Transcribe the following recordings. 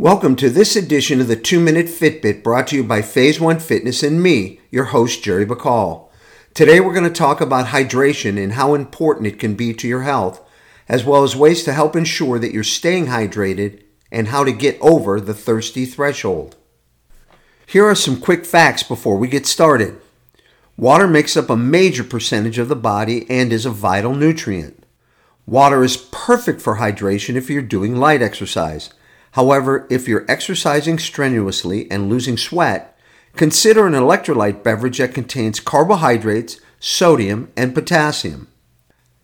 Welcome to this edition of the 2 Minute Fitbit brought to you by Phaze One Fitness and me, your host, Jerry Bacall. Today we're going to talk about hydration and how important it can be to your health, as well as ways to help ensure that you're staying hydrated and how to get over the thirsty threshold. Here are some quick facts before we get started. Water makes up a major percentage of the body and is a vital nutrient. Water is perfect for hydration if you're doing light exercise. However, if you're exercising strenuously and losing sweat, consider an electrolyte beverage that contains carbohydrates, sodium, and potassium.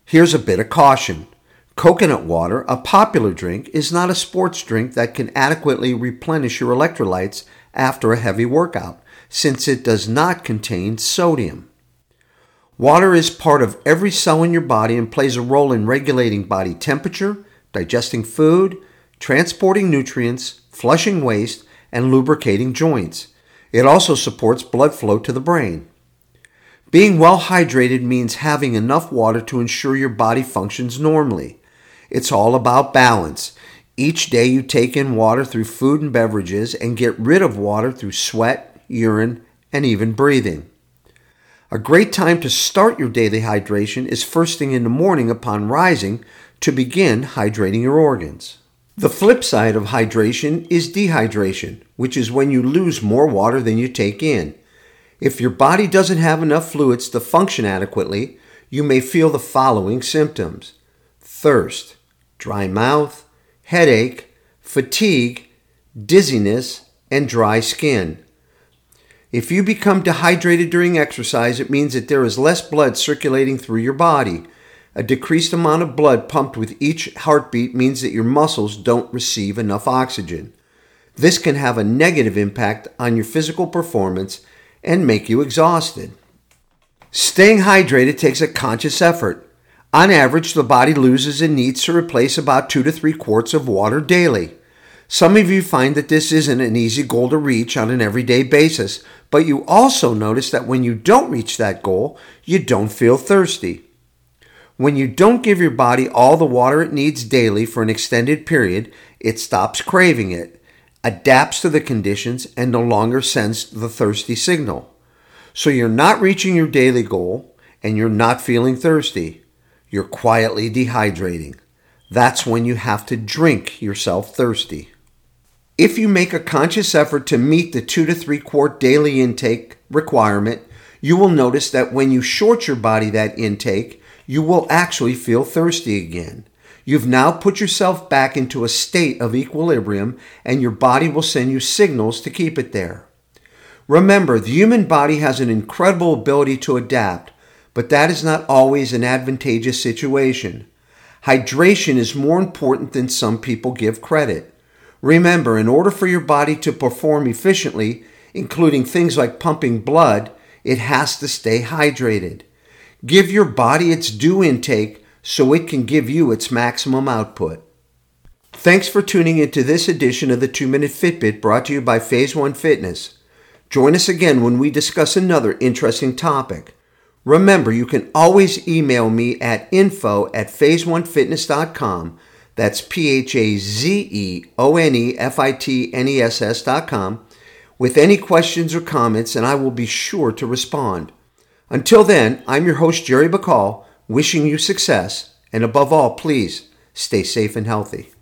Here's a bit of caution. Coconut water, a popular drink, is not a sports drink that can adequately replenish your electrolytes after a heavy workout, since it does not contain sodium. Water is part of every cell in your body and plays a role in regulating body temperature, digesting food, transporting nutrients, flushing waste, and lubricating joints. It also supports blood flow to the brain. Being well hydrated means having enough water to ensure your body functions normally. It's all about balance. Each day you take in water through food and beverages and get rid of water through sweat, urine, and even breathing. A great time to start your daily hydration is first thing in the morning upon rising to begin hydrating your organs. The flip side of hydration is dehydration, which is when you lose more water than you take in. If your body doesn't have enough fluids to function adequately, you may feel the following symptoms thirst, dry mouth, headache, fatigue, dizziness, and dry skin. If you become dehydrated during exercise, it means that there is less blood circulating through your body. A decreased amount of blood pumped with each heartbeat means that your muscles don't receive enough oxygen. This can have a negative impact on your physical performance and make you exhausted. Staying hydrated takes a conscious effort. On average, the body loses and needs to replace about two to three quarts of water daily. Some of you find that this isn't an easy goal to reach on an everyday basis, but you also notice that when you don't reach that goal, you don't feel thirsty. When you don't give your body all the water it needs daily for an extended period, it stops craving it, adapts to the conditions, and no longer sends the thirsty signal. So you're not reaching your daily goal and you're not feeling thirsty. You're quietly dehydrating. That's when you have to drink yourself thirsty. If you make a conscious effort to meet the two to three quart daily intake requirement, you will notice that when you short your body that intake, you will actually feel thirsty again. You've now put yourself back into a state of equilibrium, and your body will send you signals to keep it there. Remember, the human body has an incredible ability to adapt, but that is not always an advantageous situation. Hydration is more important than some people give credit. Remember, in order for your body to perform efficiently, including things like pumping blood, it has to stay hydrated. Give your body its due intake so it can give you its maximum output. Thanks for tuning into this edition of the 2 Minute Fitbit brought to you by Phaze One Fitness. Join us again when we discuss another interesting topic. Remember, you can always email me at info at phazeonefitness.com. That's P H A Z E O N E F I T N E S S.com with any questions or comments, and I will be sure to respond. Until then, I'm your host, Jerry Bacall, wishing you success, and above all, please stay safe and healthy.